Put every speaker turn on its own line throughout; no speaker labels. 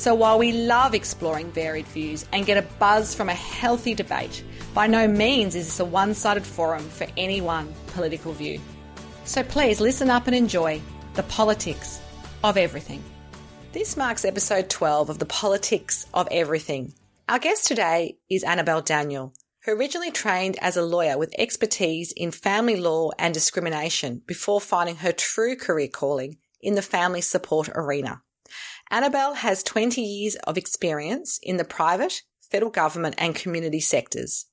so while we love exploring varied views and get a buzz from a healthy debate, by no means is this a one sided forum for any one political view. So please listen up and enjoy the politics of everything. This marks episode 12 of The Politics of Everything. Our guest today is Annabelle Daniel, who originally trained as a lawyer with expertise in family law and discrimination before finding her true career calling in the family support arena. Annabelle has 20 years of experience in the private, federal government and community sectors.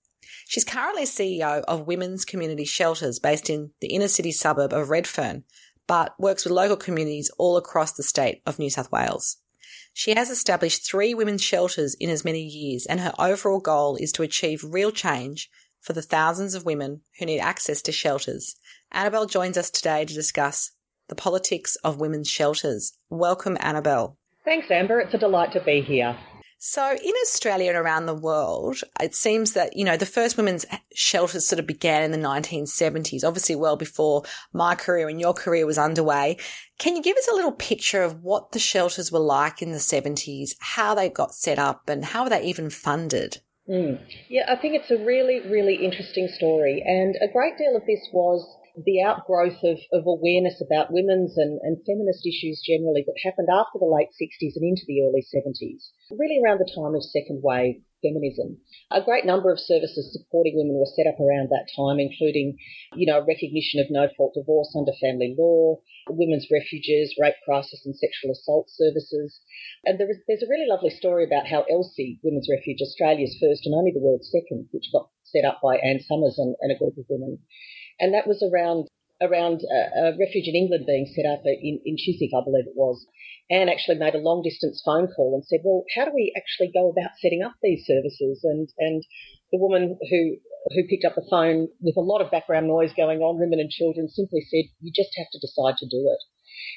She's currently CEO of Women's Community Shelters based in the inner city suburb of Redfern, but works with local communities all across the state of New South Wales. She has established three women's shelters in as many years, and her overall goal is to achieve real change for the thousands of women who need access to shelters. Annabelle joins us today to discuss the politics of women's shelters. Welcome, Annabelle.
Thanks, Amber. It's a delight to be here.
So, in Australia and around the world, it seems that, you know, the first women's shelters sort of began in the 1970s, obviously well before my career and your career was underway. Can you give us a little picture of what the shelters were like in the 70s, how they got set up, and how were they even funded?
Mm. Yeah, I think it's a really, really interesting story. And a great deal of this was the outgrowth of, of awareness about women's and, and feminist issues generally that happened after the late 60s and into the early 70s, really around the time of second wave feminism. A great number of services supporting women were set up around that time, including, you know, recognition of no fault divorce under family law, women's refuges, rape crisis and sexual assault services. And there is, there's a really lovely story about how Elsie Women's Refuge, Australia's first and only the world's second, which got set up by Anne Summers and, and a group of women, and that was around around a, a refuge in England being set up in, in Chiswick, I believe it was. Anne actually made a long distance phone call and said, "Well, how do we actually go about setting up these services?" And and the woman who who picked up the phone with a lot of background noise going on, women and children, simply said, "You just have to decide to do it."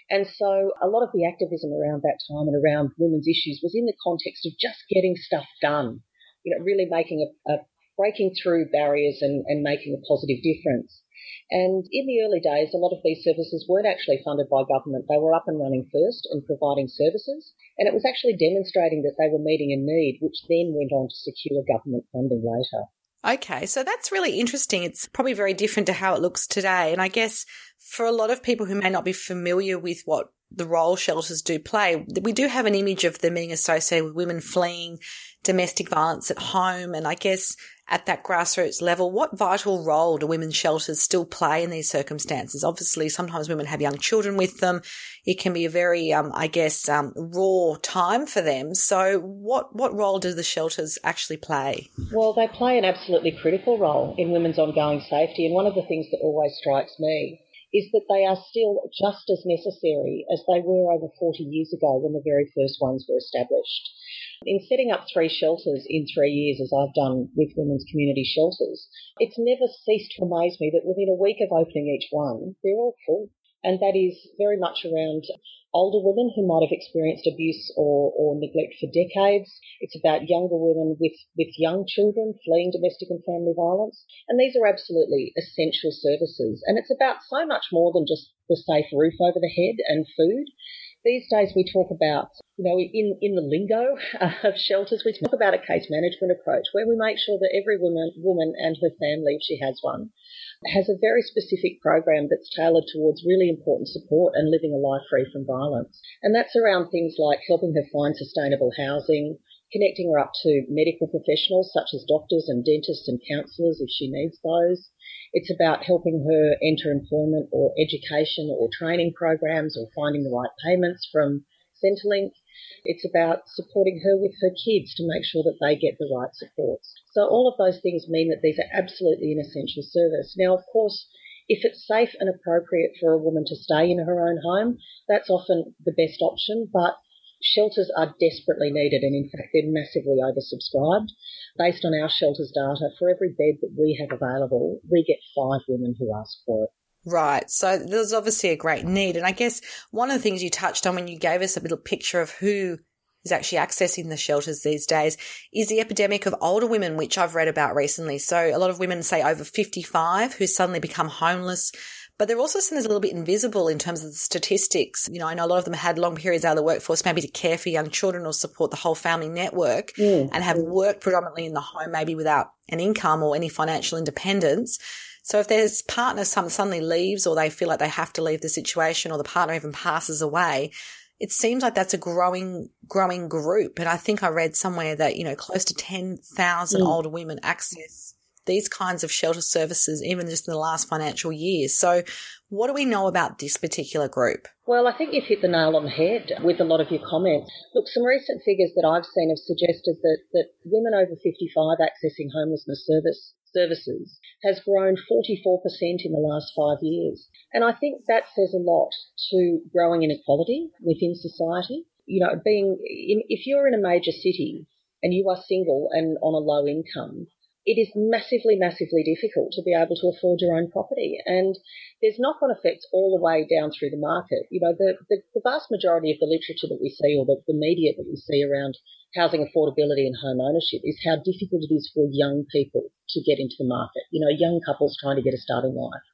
And so a lot of the activism around that time and around women's issues was in the context of just getting stuff done. You know, really making a, a breaking through barriers and, and making a positive difference. And in the early days, a lot of these services weren't actually funded by government. They were up and running first and providing services. And it was actually demonstrating that they were meeting a need, which then went on to secure government funding later.
Okay, so that's really interesting. It's probably very different to how it looks today. And I guess for a lot of people who may not be familiar with what the role shelters do play, we do have an image of them being associated with women fleeing domestic violence at home. And I guess at that grassroots level, what vital role do women's shelters still play in these circumstances? Obviously, sometimes women have young children with them. It can be a very, um, I guess, um, raw time for them. So, what what role do the shelters actually play?
Well, they play an absolutely critical role in women's ongoing safety. And one of the things that always strikes me is that they are still just as necessary as they were over 40 years ago when the very first ones were established. In setting up three shelters in three years, as I've done with women's community shelters, it's never ceased to amaze me that within a week of opening each one, they're all full. And that is very much around older women who might have experienced abuse or, or neglect for decades. It's about younger women with, with young children fleeing domestic and family violence. And these are absolutely essential services. And it's about so much more than just the safe roof over the head and food. These days we talk about, you know, in, in the lingo of shelters, we talk about a case management approach where we make sure that every woman, woman and her family, if she has one, has a very specific program that's tailored towards really important support and living a life free from violence. And that's around things like helping her find sustainable housing, connecting her up to medical professionals such as doctors and dentists and counsellors if she needs those, it's about helping her enter employment or education or training programs or finding the right payments from Centrelink. It's about supporting her with her kids to make sure that they get the right supports. So all of those things mean that these are absolutely an essential service. Now, of course, if it's safe and appropriate for a woman to stay in her own home, that's often the best option. But Shelters are desperately needed, and in fact, they're massively oversubscribed. Based on our shelters data, for every bed that we have available, we get five women who ask for it.
Right. So there's obviously a great need. And I guess one of the things you touched on when you gave us a little picture of who is actually accessing the shelters these days is the epidemic of older women, which I've read about recently. So a lot of women say over 55 who suddenly become homeless. But they're also seen as a little bit invisible in terms of the statistics. You know, I know a lot of them had long periods out of the workforce, maybe to care for young children or support the whole family network mm. and have worked predominantly in the home, maybe without an income or any financial independence. So if their partner some suddenly leaves or they feel like they have to leave the situation or the partner even passes away, it seems like that's a growing, growing group. And I think I read somewhere that, you know, close to 10,000 mm. older women access these kinds of shelter services, even just in the last financial year. So what do we know about this particular group?
Well, I think you've hit the nail on the head with a lot of your comments. Look, some recent figures that I've seen have suggested that, that women over 55 accessing homelessness service services has grown 44% in the last five years. And I think that says a lot to growing inequality within society. You know, being, in, if you're in a major city and you are single and on a low income, it is massively, massively difficult to be able to afford your own property. And there's knock on effects all the way down through the market. You know, the, the, the vast majority of the literature that we see or the, the media that we see around housing affordability and home ownership is how difficult it is for young people to get into the market. You know, young couples trying to get a start in life.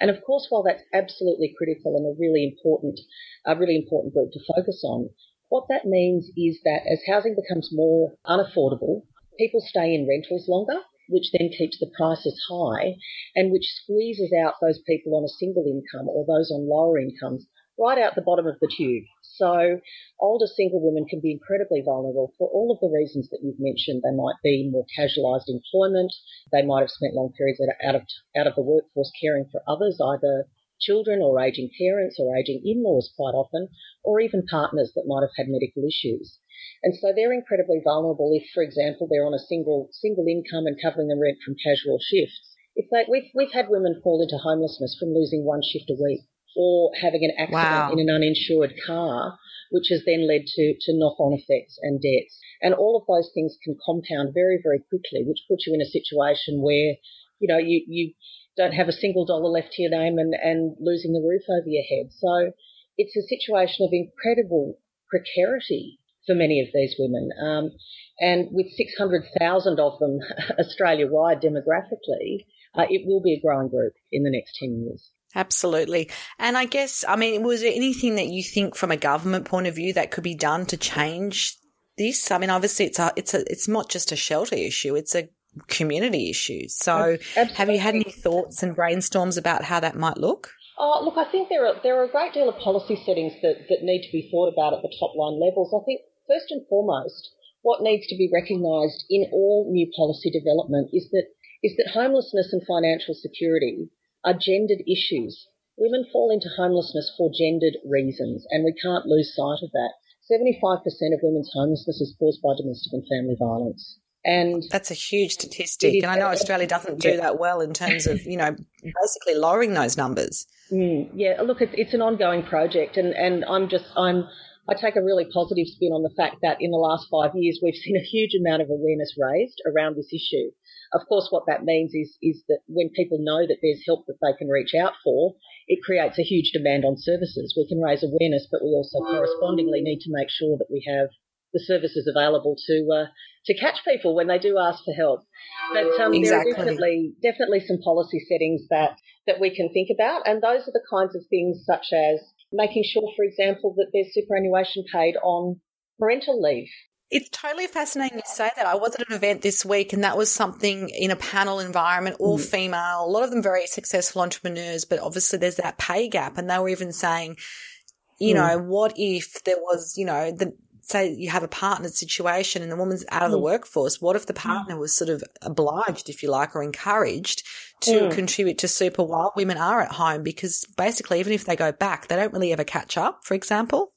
And of course, while that's absolutely critical and a really important, a really important group to focus on, what that means is that as housing becomes more unaffordable, people stay in rentals longer, which then keeps the prices high and which squeezes out those people on a single income or those on lower incomes right out the bottom of the tube. So older single women can be incredibly vulnerable for all of the reasons that you've mentioned. They might be more casualised employment. They might have spent long periods out of, out of the workforce caring for others, either children or aging parents or aging in-laws quite often, or even partners that might have had medical issues. And so they're incredibly vulnerable if, for example, they're on a single, single income and covering the rent from casual shifts. If they, we've, we've had women fall into homelessness from losing one shift a week or having an accident wow. in an uninsured car, which has then led to, to knock on effects and debts. And all of those things can compound very, very quickly, which puts you in a situation where, you know, you, you don't have a single dollar left to your name and, and losing the roof over your head. So it's a situation of incredible precarity for many of these women. Um, and with 600,000 of them Australia wide demographically, uh, it will be a growing group in the next 10 years.
Absolutely. And I guess, I mean, was there anything that you think from a government point of view that could be done to change this? I mean, obviously it's a, it's a, it's not just a shelter issue. It's a community issue. So Absolutely. have you had any thoughts and brainstorms about how that might look?
Oh, look, I think there are, there are a great deal of policy settings that, that need to be thought about at the top line levels. I think first and foremost, what needs to be recognised in all new policy development is that, is that homelessness and financial security are gendered issues. Women fall into homelessness for gendered reasons, and we can't lose sight of that. 75% of women's homelessness is caused by domestic and family violence. And
that's a huge statistic. And I know Australia doesn't do that well in terms of, you know, basically lowering those numbers.
Mm, yeah, look, it's, it's an ongoing project, and, and I'm just, I'm, I take a really positive spin on the fact that in the last five years we've seen a huge amount of awareness raised around this issue. Of course, what that means is, is that when people know that there's help that they can reach out for, it creates a huge demand on services. We can raise awareness, but we also correspondingly need to make sure that we have the services available to uh, to catch people when they do ask for help. But um, exactly. there are definitely definitely some policy settings that that we can think about, and those are the kinds of things such as making sure, for example, that there's superannuation paid on parental leave.
It's totally fascinating you say that. I was at an event this week and that was something in a panel environment, all mm. female, a lot of them very successful entrepreneurs, but obviously there's that pay gap. And they were even saying, you mm. know, what if there was, you know, the, say you have a partnered situation and the woman's out of the mm. workforce, what if the mm. partner was sort of obliged, if you like, or encouraged to mm. contribute to super while women are at home? Because basically, even if they go back, they don't really ever catch up, for example.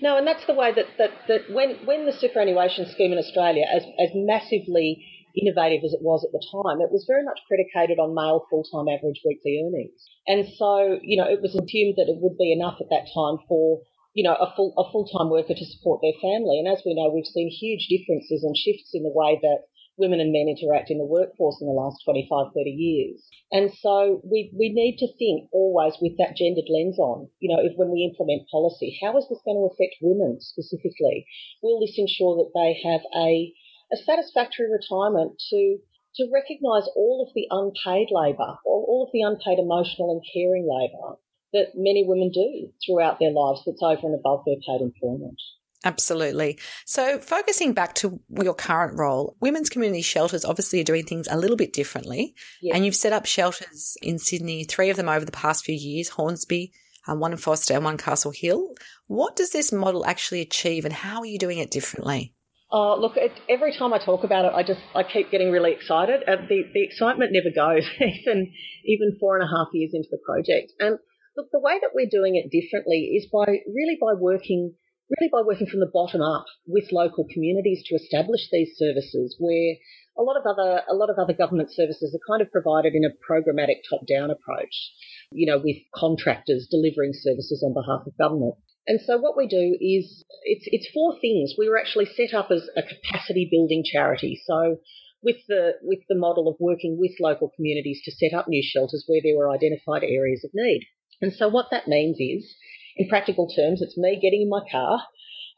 No, and that's the way that, that, that when, when the superannuation scheme in Australia, as, as massively innovative as it was at the time, it was very much predicated on male full-time average weekly earnings. And so, you know, it was assumed that it would be enough at that time for you know, a full a full time worker to support their family. And as we know, we've seen huge differences and shifts in the way that women and men interact in the workforce in the last 25, 30 years. And so we, we need to think always with that gendered lens on, you know, if when we implement policy, how is this going to affect women specifically? Will this ensure that they have a, a satisfactory retirement to to recognise all of the unpaid labour, all, all of the unpaid emotional and caring labour that many women do throughout their lives that's over and above their paid employment.
Absolutely. So, focusing back to your current role, women's community shelters obviously are doing things a little bit differently. Yes. And you've set up shelters in Sydney, three of them over the past few years Hornsby, um, one in Forster, and one Castle Hill. What does this model actually achieve, and how are you doing it differently?
Uh, look, it, every time I talk about it, I just I keep getting really excited. Uh, the the excitement never goes, even even four and a half years into the project. And look, the way that we're doing it differently is by really by working really by working from the bottom up with local communities to establish these services where a lot of other a lot of other government services are kind of provided in a programmatic top down approach, you know, with contractors delivering services on behalf of government. And so what we do is it's it's four things. We were actually set up as a capacity building charity. So with the with the model of working with local communities to set up new shelters where there were identified areas of need. And so what that means is in practical terms, it's me getting in my car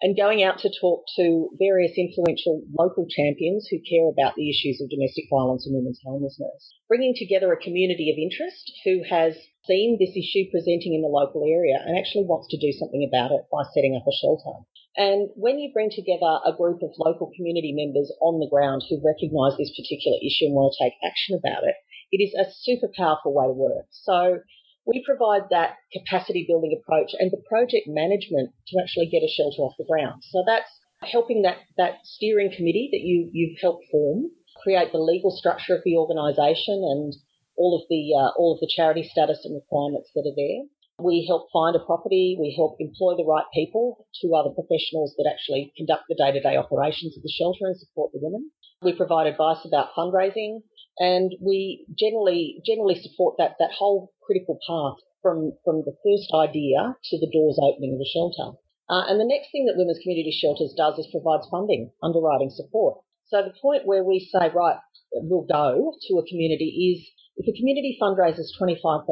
and going out to talk to various influential local champions who care about the issues of domestic violence and women's homelessness, bringing together a community of interest who has seen this issue presenting in the local area and actually wants to do something about it by setting up a shelter. And when you bring together a group of local community members on the ground who recognise this particular issue and want to take action about it, it is a super powerful way to work. So we provide that capacity building approach and the project management to actually get a shelter off the ground. So that's helping that, that steering committee that you, you've helped form create the legal structure of the organisation and all of the uh, all of the charity status and requirements that are there. We help find a property. We help employ the right people, two other professionals that actually conduct the day-to-day operations of the shelter and support the women. We provide advice about fundraising, and we generally generally support that that whole critical path from from the first idea to the doors opening of the shelter. Uh, and the next thing that women's community shelters does is provides funding, underwriting support. So the point where we say, right, we'll go to a community is if a community fundraises $25,000,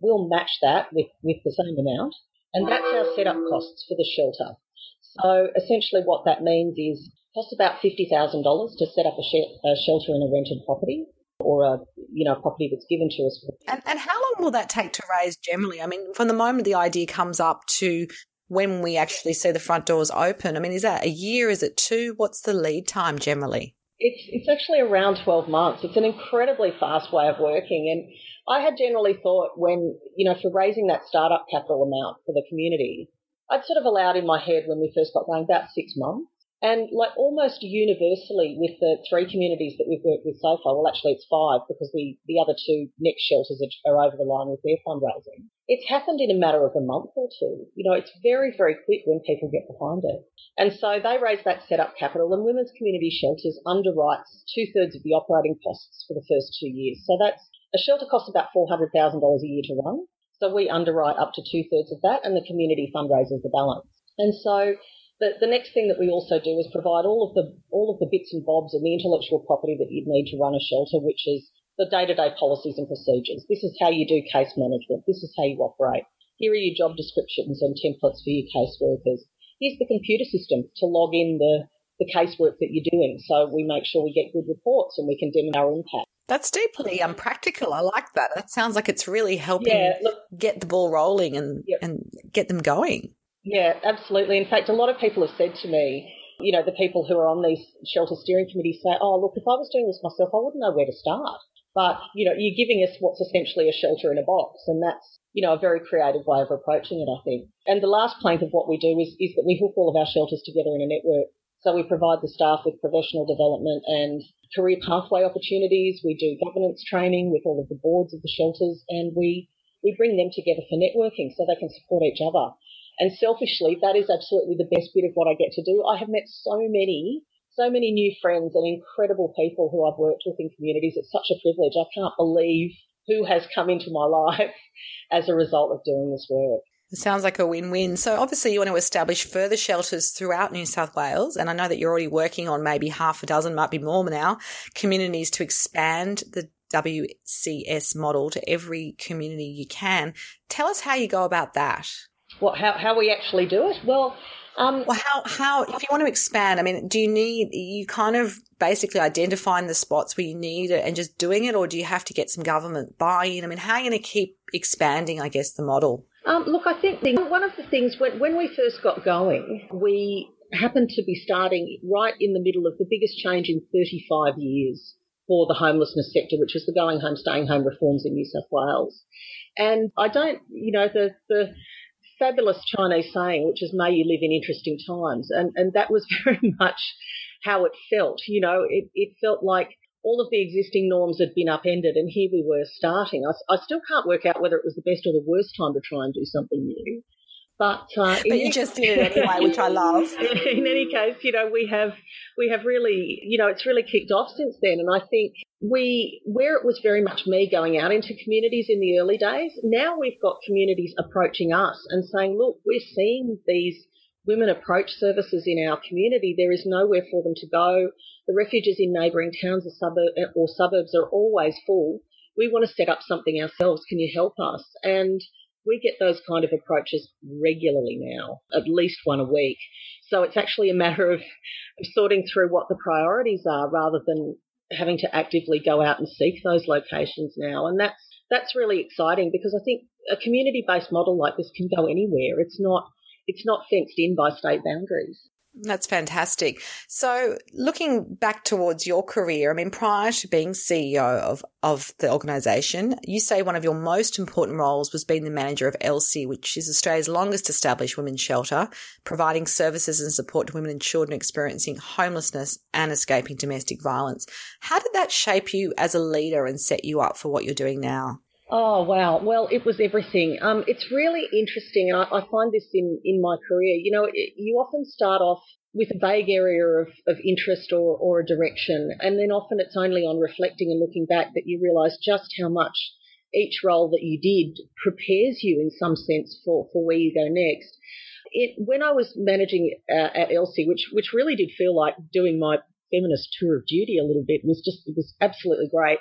we'll match that with, with the same amount. And that's our setup costs for the shelter. So essentially what that means is costs about $50,000 to set up a, a, shelter in a rented property or a you know property that's given to us.
And, and how long will that take to raise generally? I mean, from the moment the idea comes up to when we actually see the front doors open, I mean, is that a year? Is it two? What's the lead time generally?
It's it's actually around twelve months. It's an incredibly fast way of working, and I had generally thought when you know for raising that startup capital amount for the community, I'd sort of allowed in my head when we first got going about six months. And like almost universally with the three communities that we've worked with so far, well, actually it's five because the, the other two next shelters are, are over the line with their fundraising. It's happened in a matter of a month or two. You know, it's very, very quick when people get behind it. And so they raise that setup capital and Women's Community Shelters underwrites two thirds of the operating costs for the first two years. So that's a shelter costs about $400,000 a year to run. So we underwrite up to two thirds of that and the community fundraises the balance. And so the, the next thing that we also do is provide all of the all of the bits and bobs and the intellectual property that you'd need to run a shelter, which is the day-to-day policies and procedures. This is how you do case management. This is how you operate. Here are your job descriptions and templates for your caseworkers. Here's the computer system to log in the, the casework that you're doing so we make sure we get good reports and we can demonstrate our impact.
That's deeply unpractical. I like that. That sounds like it's really helping yeah, look, get the ball rolling and, yep. and get them going.
Yeah, absolutely. In fact, a lot of people have said to me, you know, the people who are on these shelter steering committees say, oh, look, if I was doing this myself, I wouldn't know where to start. But, you know, you're giving us what's essentially a shelter in a box, and that's, you know, a very creative way of approaching it, I think. And the last plank of what we do is, is that we hook all of our shelters together in a network. So we provide the staff with professional development and career pathway opportunities. We do governance training with all of the boards of the shelters, and we, we bring them together for networking so they can support each other. And selfishly, that is absolutely the best bit of what I get to do. I have met so many, so many new friends and incredible people who I've worked with in communities. It's such a privilege. I can't believe who has come into my life as a result of doing this work.
It sounds like a win win. So, obviously, you want to establish further shelters throughout New South Wales. And I know that you're already working on maybe half a dozen, might be more now, communities to expand the WCS model to every community you can. Tell us how you go about that.
What, how, how we actually do it? Well,
um, well, how, how, if you want to expand, I mean, do you need, you kind of basically identifying the spots where you need it and just doing it, or do you have to get some government buy in? I mean, how are you going to keep expanding, I guess, the model?
Um, look, I think the, one of the things when, when we first got going, we happened to be starting right in the middle of the biggest change in 35 years for the homelessness sector, which was the going home, staying home reforms in New South Wales. And I don't, you know, the, the fabulous Chinese saying, which is may you live in interesting times. And, and that was very much how it felt. You know, it, it felt like all of the existing norms had been upended and here we were starting. I, I still can't work out whether it was the best or the worst time to try and do something new. But,
uh, but you just did it anyway, which I love.
In any case, you know, we have we have really, you know, it's really kicked off since then. And I think we, where it was very much me going out into communities in the early days, now we've got communities approaching us and saying, look, we're seeing these women approach services in our community. There is nowhere for them to go. The refuges in neighbouring towns or, suburb, or suburbs are always full. We want to set up something ourselves. Can you help us? And we get those kind of approaches regularly now, at least one a week. So it's actually a matter of, sorting through what the priorities are rather than having to actively go out and seek those locations now. And that's, that's really exciting because I think a community based model like this can go anywhere. It's not, it's not fenced in by state boundaries.
That's fantastic. So, looking back towards your career, I mean, prior to being CEO of, of the organisation, you say one of your most important roles was being the manager of Elsie, which is Australia's longest established women's shelter, providing services and support to women and children experiencing homelessness and escaping domestic violence. How did that shape you as a leader and set you up for what you're doing now?
Oh wow! Well, it was everything. Um, it's really interesting, and I, I, find this in in my career. You know, it, you often start off with a vague area of, of interest or, or a direction, and then often it's only on reflecting and looking back that you realise just how much each role that you did prepares you in some sense for for where you go next. It, when I was managing uh, at Elsie, which which really did feel like doing my feminist tour of duty a little bit, was just it was absolutely great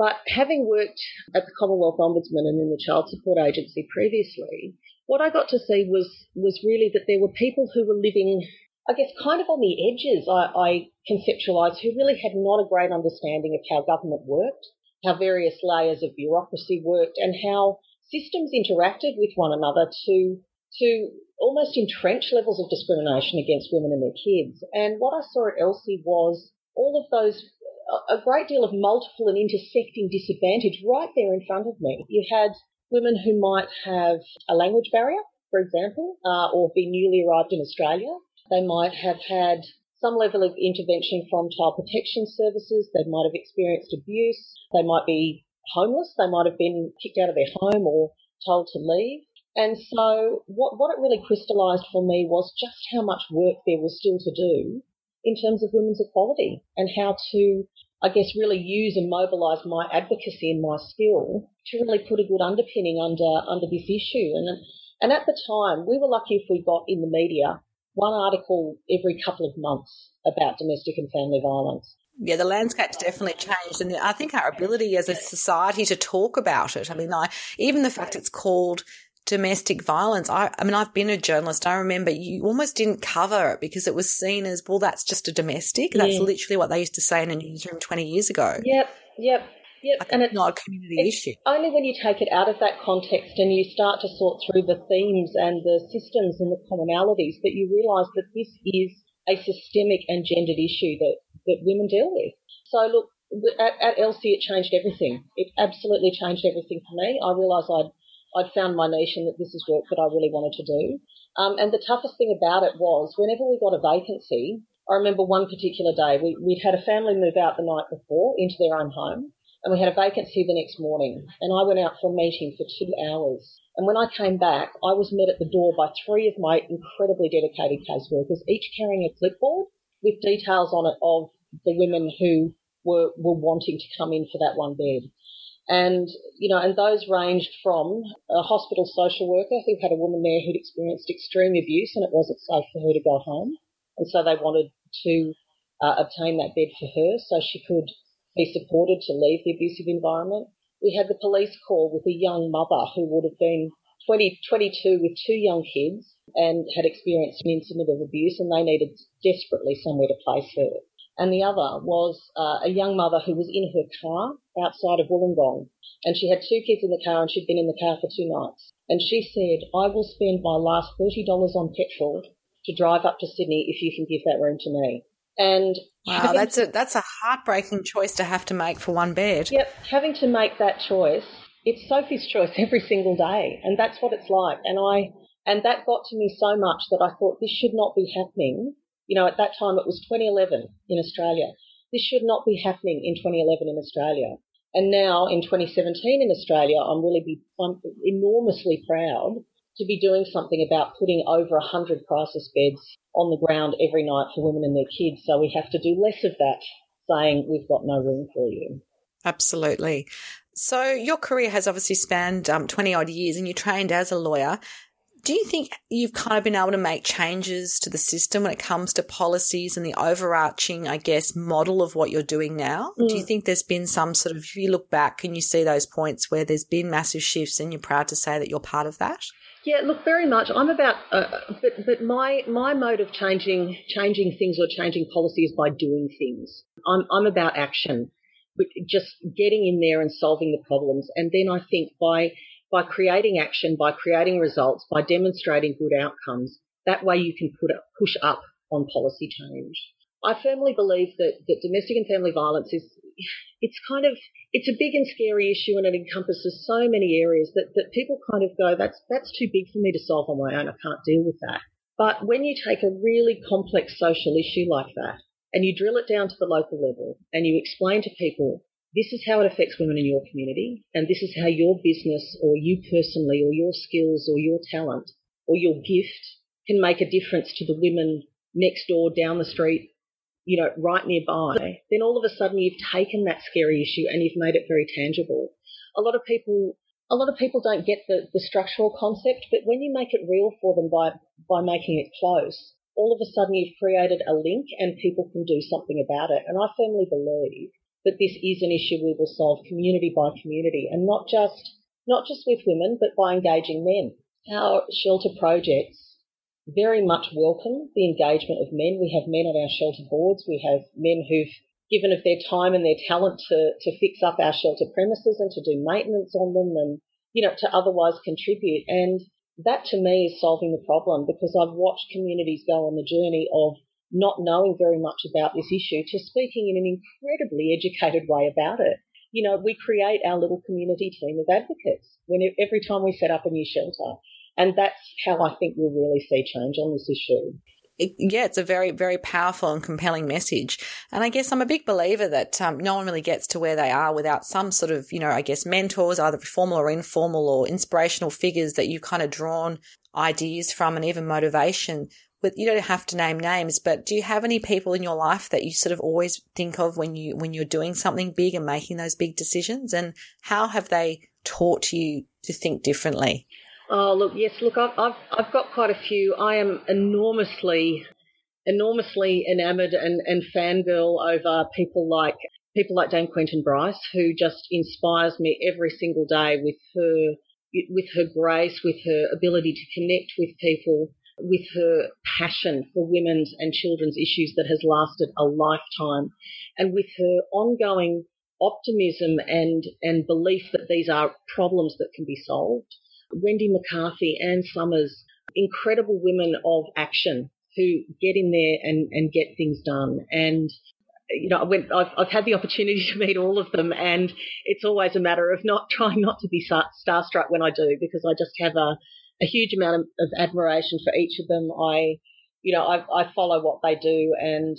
but having worked at the Commonwealth Ombudsman and in the Child Support Agency previously, what I got to see was was really that there were people who were living, I guess, kind of on the edges. I, I conceptualised who really had not a great understanding of how government worked, how various layers of bureaucracy worked, and how systems interacted with one another to to almost entrench levels of discrimination against women and their kids. And what I saw at Elsie was all of those a great deal of multiple and intersecting disadvantage right there in front of me. You had women who might have a language barrier, for example, uh, or be newly arrived in Australia. They might have had some level of intervention from child protection services. They might have experienced abuse. They might be homeless. They might have been kicked out of their home or told to leave. And so what, what it really crystallised for me was just how much work there was still to do in terms of women's equality and how to, I guess, really use and mobilise my advocacy and my skill to really put a good underpinning under under this issue. And and at the time, we were lucky if we got in the media one article every couple of months about domestic and family violence.
Yeah, the landscape's definitely changed, and I think our ability as a society to talk about it. I mean, I, even the fact it's called domestic violence. I, I mean, I've been a journalist. I remember you almost didn't cover it because it was seen as, well, that's just a domestic. That's yeah. literally what they used to say in a newsroom 20 years ago.
Yep, yep. Yep,
and it's not a community issue.
Only when you take it out of that context and you start to sort through the themes and the systems and the commonalities that you realise that this is a systemic and gendered issue that, that women deal with. So look, at, at Elsie it changed everything. It absolutely changed everything for me. I realised I'd I'd found my niche and that this is work that I really wanted to do. Um, and the toughest thing about it was whenever we got a vacancy, I remember one particular day, we, we'd had a family move out the night before into their own home, and we had a vacancy the next morning. And I went out for a meeting for two hours. And when I came back, I was met at the door by three of my incredibly dedicated caseworkers, each carrying a clipboard with details on it of the women who were, were wanting to come in for that one bed. And, you know, and those ranged from a hospital social worker who had a woman there who'd experienced extreme abuse and it wasn't safe for her to go home. And so they wanted to uh, obtain that bed for her so she could be supported to leave the abusive environment. We had the police call with a young mother who would have been 20, 22 with two young kids and had experienced an incident of abuse and they needed desperately somewhere to place her. And the other was uh, a young mother who was in her car outside of Wollongong and she had two kids in the car and she'd been in the car for two nights. And she said, I will spend my last $30 on petrol to drive up to Sydney if you can give that room to me. And
wow, that's a that's a heartbreaking choice to have to make for one bed.
Yep, having to make that choice. It's Sophie's choice every single day, and that's what it's like. And I and that got to me so much that I thought this should not be happening. You know, at that time it was 2011 in Australia. This should not be happening in 2011 in Australia. And now in 2017 in Australia, I'm really be, I'm enormously proud to be doing something about putting over 100 crisis beds on the ground every night for women and their kids. So we have to do less of that, saying we've got no room for you.
Absolutely. So your career has obviously spanned um, 20 odd years and you trained as a lawyer. Do you think you've kind of been able to make changes to the system when it comes to policies and the overarching, I guess, model of what you're doing now? Mm. Do you mm. think there's been some sort of, if you look back and you see those points where there's been massive shifts and you're proud to say that you're part of that?
Yeah, look, very much. I'm about, uh, but but my my mode of changing changing things or changing policy is by doing things. I'm I'm about action, just getting in there and solving the problems, and then I think by by creating action, by creating results, by demonstrating good outcomes, that way you can put push up on policy change. I firmly believe that that domestic and family violence is it's kind of it's a big and scary issue and it encompasses so many areas that, that people kind of go, that's that's too big for me to solve on my own. I can't deal with that. But when you take a really complex social issue like that and you drill it down to the local level and you explain to people this is how it affects women in your community and this is how your business or you personally or your skills or your talent or your gift can make a difference to the women next door, down the street, you know, right nearby, then all of a sudden you've taken that scary issue and you've made it very tangible. A lot of people, a lot of people don't get the, the structural concept, but when you make it real for them by, by making it close, all of a sudden you've created a link and people can do something about it. And I firmly believe that this is an issue we will solve community by community and not just, not just with women, but by engaging men. Our shelter projects very much welcome the engagement of men. We have men on our shelter boards. We have men who've given of their time and their talent to, to fix up our shelter premises and to do maintenance on them and, you know, to otherwise contribute. And that to me is solving the problem because I've watched communities go on the journey of not knowing very much about this issue to speaking in an incredibly educated way about it. You know, we create our little community team of advocates when every time we set up a new shelter and that's how I think we'll really see change on this issue.
Yeah, it's a very, very powerful and compelling message. And I guess I'm a big believer that um, no one really gets to where they are without some sort of, you know, I guess mentors, either formal or informal or inspirational figures that you've kind of drawn ideas from and even motivation. With you don't have to name names, but do you have any people in your life that you sort of always think of when you when you're doing something big and making those big decisions? And how have they taught you to think differently?
Oh, look, yes, look, I've, I've, I've got quite a few. I am enormously, enormously enamoured and, and fangirl over people like people like Dame Quentin Bryce, who just inspires me every single day with her, with her grace, with her ability to connect with people, with her passion for women's and children's issues that has lasted a lifetime, and with her ongoing optimism and, and belief that these are problems that can be solved. Wendy McCarthy, Anne Summers, incredible women of action who get in there and, and get things done. And you know, went, I've, I've had the opportunity to meet all of them, and it's always a matter of not trying not to be starstruck when I do, because I just have a, a huge amount of, of admiration for each of them. I, you know, I, I follow what they do, and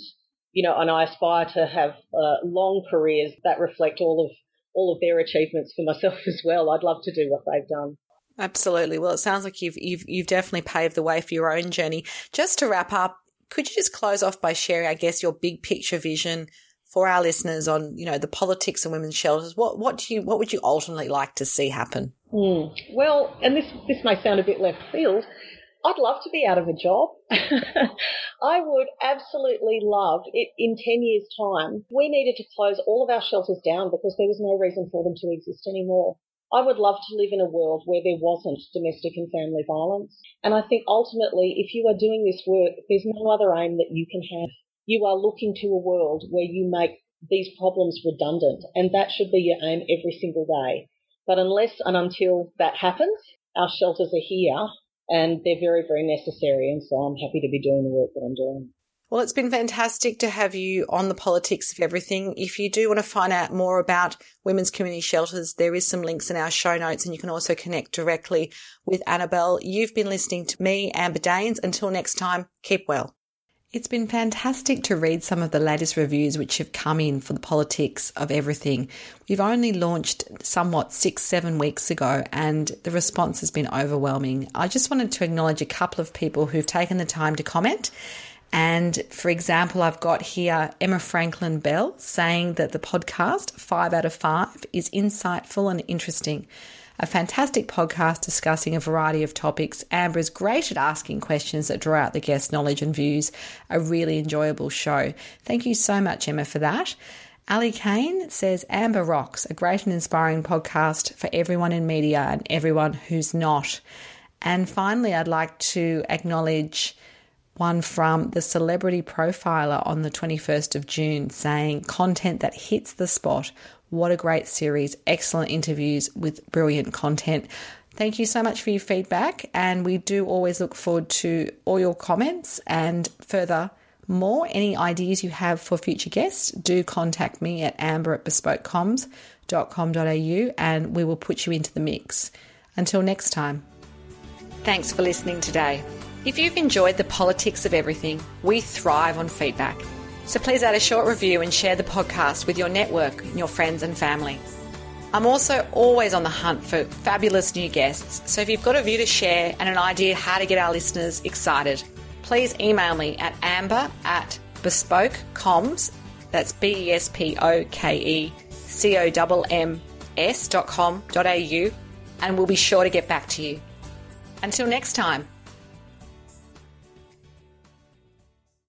you know, and I aspire to have uh, long careers that reflect all of all of their achievements for myself as well. I'd love to do what they've done.
Absolutely. Well, it sounds like you've you've you've definitely paved the way for your own journey. Just to wrap up, could you just close off by sharing, I guess, your big picture vision for our listeners on, you know, the politics of women's shelters, what, what do you, what would you ultimately like to see happen?
Mm. Well, and this, this may sound a bit left field. I'd love to be out of a job. I would absolutely love it in 10 years time. We needed to close all of our shelters down because there was no reason for them to exist anymore. I would love to live in a world where there wasn't domestic and family violence. And I think ultimately, if you are doing this work, there's no other aim that you can have. You are looking to a world where you make these problems redundant, and that should be your aim every single day. But unless and until that happens, our shelters are here and they're very, very necessary. And so I'm happy to be doing the work that I'm doing.
Well, it's been fantastic to have you on the politics of everything. If you do want to find out more about women's community shelters, there is some links in our show notes and you can also connect directly with Annabelle. You've been listening to me, Amber Daines. Until next time, keep well. It's been fantastic to read some of the latest reviews which have come in for the politics of everything. We've only launched somewhat six, seven weeks ago, and the response has been overwhelming. I just wanted to acknowledge a couple of people who've taken the time to comment and for example, I've got here Emma Franklin Bell saying that the podcast, five out of five, is insightful and interesting. A fantastic podcast discussing a variety of topics. Amber is great at asking questions that draw out the guest's knowledge and views. A really enjoyable show. Thank you so much, Emma, for that. Ali Kane says Amber Rocks, a great and inspiring podcast for everyone in media and everyone who's not. And finally, I'd like to acknowledge one from the Celebrity Profiler on the 21st of June saying, content that hits the spot. What a great series. Excellent interviews with brilliant content. Thank you so much for your feedback. And we do always look forward to all your comments and further more. Any ideas you have for future guests, do contact me at amber at bespokecomms.com.au and we will put you into the mix. Until next time. Thanks for listening today. If you've enjoyed the politics of everything, we thrive on feedback. So please add a short review and share the podcast with your network, your friends and family. I'm also always on the hunt for fabulous new guests, so if you've got a view to share and an idea how to get our listeners excited, please email me at amber at bespokecomms, that's B-E-S-P-O-K-E-C-O-M-M-S dot com dot au, and we'll be sure to get back to you. Until next time.